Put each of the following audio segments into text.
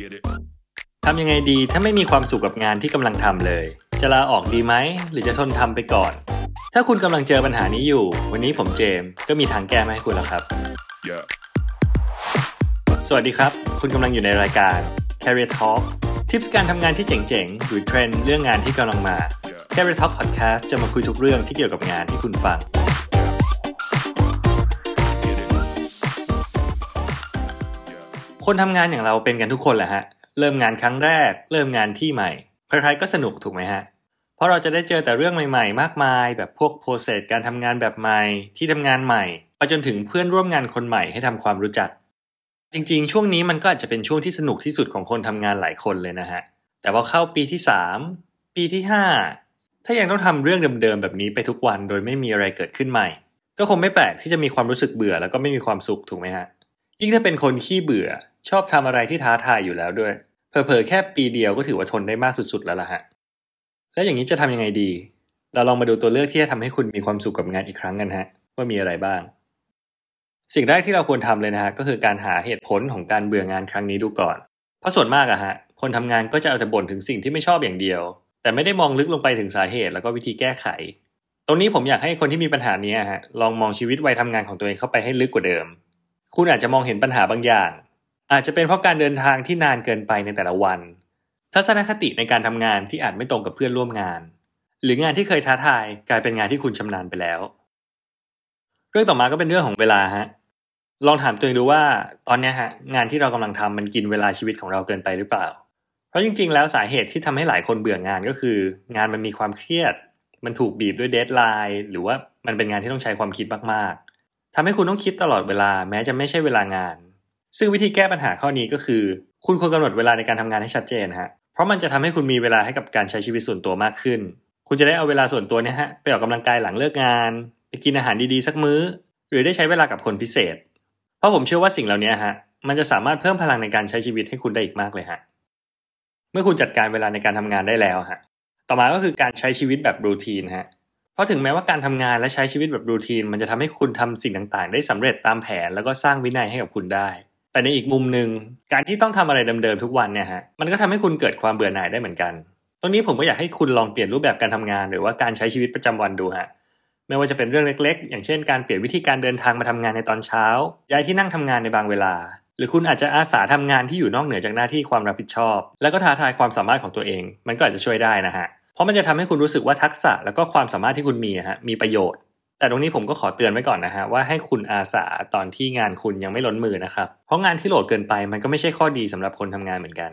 Get it? ทำยังไงดีถ้าไม่มีความสุขกับงานที่กำลังทำเลย จะลาออกดีไหม หรือจะทนทำไปก่อน ถ้าคุณกำลังเจอปัญหานี้อยู่ วันนี้ผมเจมส์ก็มีทางแก้มาให้คุณแล้วครับ Yeah. สวัสดีครับ คุณกำลังอยู่ในรายการ Career Talk ทิปส์การทำงานที่เจ๋งๆ หรือเทรนด์เรื่องงานที่กำลังมา Career Talk Podcast จะมาคุยทุกเรื่องที่เกี่ยวกับงานที่คุณฟัง คนทำงานอย่างเราเป็นกันทุกคนแหละฮะ เริ่มงานครั้งแรก เริ่มงานที่ใหม่ใครๆก็สนุกถูกไหมฮะ เพราะเราจะได้เจอแต่เรื่องใหม่ๆ มากมาย แบบพวกโปรเซสการทำงานแบบใหม่ ที่ทำงานใหม่ไปจนถึงเพื่อนร่วมงานคนใหม่ให้ทำความรู้จัก จริงๆ ช่วงนี้มันก็อาจจะเป็นช่วงที่สนุกที่สุดของคนทำงานหลายคนเลยนะฮะ แต่พอเข้าปีที่3ปีที่5ถ้ายังต้องทำเรื่องเดิมๆแบบนี้ไปทุกวันโดยไม่มีอะไรเกิดขึ้นใหม่ ก็คงไม่แปลกที่จะมีความรู้สึกเบื่อแล้วก็ไม่มีความสุขถูกไหมฮะ ยิ่งถ้าเป็นคนขี้เบื่อ ชอบทำอะไรที่ท้าทายอยู่แล้วด้วยเผลอๆแค่ปีเดียวก็ถือว่าทนได้มากสุดๆแล้วล่ะฮะแล้วอย่างนี้จะทำยังไงดี เราลองมาดูตัวเลือกที่จะทำให้คุณมีความสุขกับงานอีกครั้งกันฮะ ว่ามีอะไรบ้าง สิ่งแรกที่เราควรทำเลยนะฮะก็คือการหาเหตุผลของการเบื่องานครั้งนี้ดูก่อน เพราะส่วนมากอะฮะคนทำงานก็จะเอาแต่บ่นถึงสิ่งที่ไม่ชอบอย่างเดียว แต่ไม่ได้มองลึกลงไปถึงสาเหตุแล้วก็วิธีแก้ไข ตรงนี้ผมอยากให้คนที่มีปัญหานี้ฮะลองมองชีวิตวัยทำงานของตัวเองเข้าไปให้ลึกกว่าเดิม คุณอาจจะมองเห็นปัญหาบางอย่าง อาจจะเป็นเพราะการเดินทางที่นานเกินไปในแต่ละวัน ทัศนคติในการทำงานที่อาจไม่ตรงกับเพื่อนร่วมงาน หรืองานที่เคยท้าทายกลายเป็นงานที่คุณชำนาญไปแล้ว เรื่องต่อมาก็เป็นเรื่องของเวลาฮะลองถามตัวเองดูว่าตอนนี้ฮะงานที่เรากำลังทำมันกินเวลาชีวิตของเราเกินไปหรือเปล่า เพราะจริง ๆ แล้วสาเหตุที่ทำให้หลายคนเบื่องานก็คือ งานมันมีความเครียด มันถูกบีบด้วยเดทไลน์หรือว่ามันเป็นงานที่ต้องใช้ความคิดมากๆ ทำให้คุณต้องคิดตลอดเวลาแม้จะไม่ใช่เวลางาน ซึ่งวิธีแก้ปัญหาข้อนี้ก็คือ คุณควรกำหนดเวลาในการทำงานให้ชัดเจนฮะเพราะมันจะทำให้คุณมีเวลาให้กับการใช้ชีวิตส่วนตัวมากขึ้น คุณจะได้เอาเวลาส่วนตัวเนี่ยฮะไปออกกำลังกายหลังเลิกงาน ไปกินอาหารดีๆสักมื้อ หรือได้ใช้เวลากับคนพิเศษ เพราะผมเชื่อว่าสิ่งเหล่านี้ฮะมันจะสามารถเพิ่มพลังในการใช้ชีวิตให้คุณได้อีกมากเลยฮะเมื่อคุณจัดการเวลาในการทำงานได้แล้วฮะต่อมาก็คือการใช้ชีวิตแบบรูทีนฮะ ราะถึงแม้ว่าการทำงานและใช้ชีวิตแบบรูทีน มันจะทำให้คุณทำสิ่งต่างๆ ได้สำเร็จตามแผนแล้วก็สร้างวินัยให้กับคุณได้ แต่ในอีกมุมหนึ่งการที่ต้องทำอะไรเดิมๆทุกวันเนี่ยฮะมันก็ทำให้คุณเกิดความเบื่อหน่ายได้เหมือนกันตรงนี้ผมก็อยากให้คุณลองเปลี่ยนรูปแบบการทำงาน หรือว่าการใช้ชีวิตประจำวันดูฮะไม่ว่าจะเป็นเรื่องเล็ก ๆ อย่างเช่น การเปลี่ยนวิธีการเดินทางมาทำงานในตอนเช้า ย้ายที่นั่งทำงานในบางเวลา หรือคุณอาจจะอาสาทำงานที่อยู่นอกเหนือจากหน้าที่ความรับผิดชอบ แล้วก็ท้าทายความสามารถของตัวเอง มันก็อาจจะช่วยได้นะฮะ ราะมันจะทำให้คุณรู้สึกว่าทักษะแล้วก็ความสามารถที่คุณมีฮะมีประโยชน์ แต่ตรงนี้ผมก็ขอเตือนไว้ก่อนนะฮะว่าให้คุณอาสาตอนที่งานคุณยังไม่ล้นมือนะครับ เพราะงานที่โหลดเกินไปมันก็ไม่ใช่ข้อดีสำหรับคนทำงานเหมือนกัน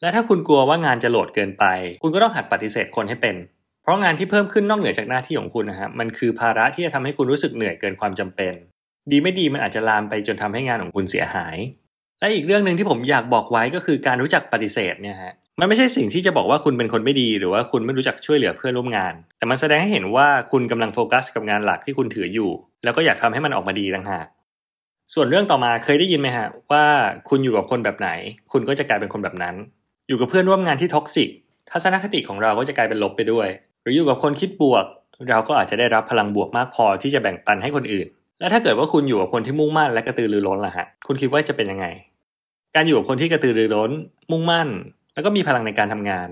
และถ้าคุณกลัวว่างานจะโหลดเกินไป คุณก็ต้องหัดปฏิเสธคนให้เป็น เพราะงานที่เพิ่มขึ้นนอกเหนือจากหน้าที่ของคุณนะฮะมันคือภาระที่จะทำให้คุณรู้สึกเหนื่อยเกินความจำเป็น ดีไม่ดีมันอาจจะลามไปจนทำให้งานของคุณเสียหาย และอีกเรื่องหนึ่งที่ผมอยากบอกไว้ก็คือการรู้จักปฏิเสธเนี่ยฮะ มันไม่ใช่สิ่งที่จะบอกว่าคุณเป็นคนไม่ดีหรือว่าคุณไม่รู้จักช่วยเหลือเพื่อนร่วมงาน แต่มันแสดงให้เห็นว่าคุณกำลังโฟกัสกับงานหลักที่คุณถืออยู่ แล้วก็อยากทำให้มันออกมาดีต่างหาก ส่วนเรื่องต่อมาเคยได้ยินไหมฮะว่าคุณอยู่กับคนแบบไหน คุณก็จะกลายเป็นคนแบบนั้น อยู่กับเพื่อนร่วมงานที่ toxic ทัศนคติของเราก็จะกลายเป็นลบไปด้วย หรืออยู่กับคนคิดบวก เราก็อาจจะได้รับพลังบวกมากพอที่จะแบ่งปันให้คนอื่น และถ้าเกิดว่าคุณอยู่กับคนที่มุ่งมั่นและกระตือรือร้นล่ะฮะคุณคิดว่าจะเป็นยังไง การอยู่กับคนที่กระตือรือร้น มุ่งมั่น แล้วก็มีพลังในการทำงาน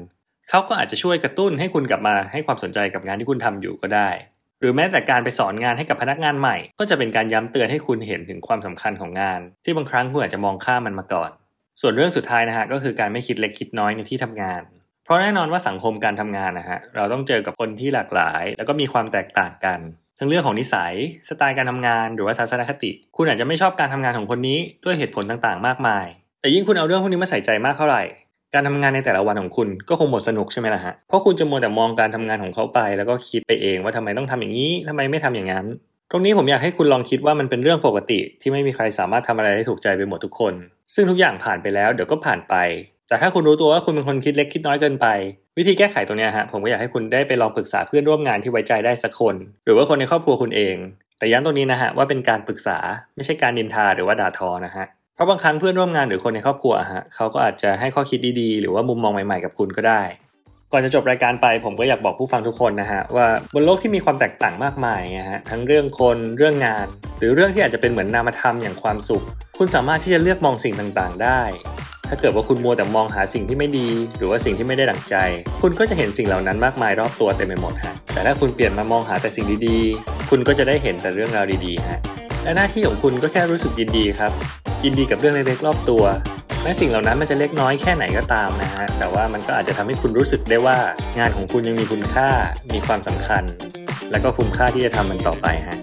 เขาก็อาจจะช่วยกระตุ้นให้คุณกลับมาให้ความสนใจกับงานที่คุณทำอยู่ก็ได้ หรือแม้แต่การไปสอนงานให้กับพนักงานใหม่ ก็จะเป็นการย้ำเตือนให้คุณเห็นถึงความสำคัญของงาน ที่บางครั้งคุณอาจจะมองข้ามมันมาก่อน ส่วนเรื่องสุดท้ายนะฮะก็คือการไม่คิดเล็กคิดน้อยในที่ทำงานเพราะแน่นอนว่าสังคมการทำงานนะฮะเราต้องเจอกับคนที่หลากหลาย แล้วก็มีความแตกต่างกัน ทั้งเรื่องของนิสัย สไตล์การทำงานหรือว่าทัศนคติ คุณอาจจะไม่ชอบการทำงานของคนนี้ด้วยเหตุผลต่างๆ มากมาย แต่ยิ่งคุณเอาเรื่องพวกนี้มาใส่ใจมากเท่าไหร่ การทำงานในแต่ละวันของคุณก็คงหมดสนุกใช่ไหมล่ะฮะ เพราะคุณจะมัวแต่มองการทำงานของเขาไป แล้วก็คิดไปเองว่าทำไมต้องทำอย่างนี้ทำไมไม่ทำอย่างนั้น ตรงนี้ผมอยากให้คุณลองคิดว่ามันเป็นเรื่องปกติ ที่ไม่มีใครสามารถทำอะไรได้ถูกใจไปหมดทุกคน ซึ่งทุกอย่างผ่านไปแล้วเดี๋ยวก็ผ่านไป แต่ถ้าคุณรู้ตัวว่าคุณเป็นคนคิดเล็กคิดน้อยเกินไป วิธีแก้ไขตรงนี้ฮะผมก็อยากให้คุณได้ไปลองปรึกษาเพื่อนร่วมงานที่ไว้ใจได้สักคน หรือว่าคนในครอบครัวคุณเอง แต่ย้ำตรงนี้นะฮะว่าเป็นการปรึกษาไม่ใช่การนินทาหรือว่าด่าทอนะฮะ เพราะบางครั้งเพื่อนร่วมงานหรือคนในครอบครัวฮะเขาก็อาจจะให้ข้อคิดดีๆ หรือว่ามุมมองใหม่ๆกับคุณก็ได้ ก่อนจะจบรายการไปผมก็อยากบอกผู้ฟังทุกคนนะฮะว่าบนโลกที่มีความแตกต่างมากมายนะฮะทั้งเรื่องคนเรื่องงาน หรือเรื่องที่อาจจะเป็นเหมือนนามธรรมอย่างความสุข คุณสามารถที่จะเลือกมองสิ่งต่างๆ ได้ ถ้าเกิดว่าคุณมัวแต่มองหาสิ่งที่ไม่ดี หรือว่าสิ่งที่ไม่ได้ดั่งใจ คุณก็จะเห็นสิ่งเหล่านั้นมากมายรอบตัวเต็มไปหมดฮะแต่ถ้าคุณเปลี่ยนมามองหาแต่สิ่งดีๆ คุณก็จะได้เห็นแต่เรื่องราวดีๆฮะและหน้าที่ของคุณก็แค่รู้สึกยินดีครับ ยินดีกับเรื่องเล็กๆรอบตัวแม้สิ่งเหล่านั้นมันจะเล็กน้อยแค่ไหนก็ตามนะฮะแต่ว่ามันก็อาจจะทำให้คุณรู้สึกได้ว่า งานของคุณยังมีคุณค่า มีความสำคัญ และก็คุ้มค่าที่จะทำมันต่อไปฮะ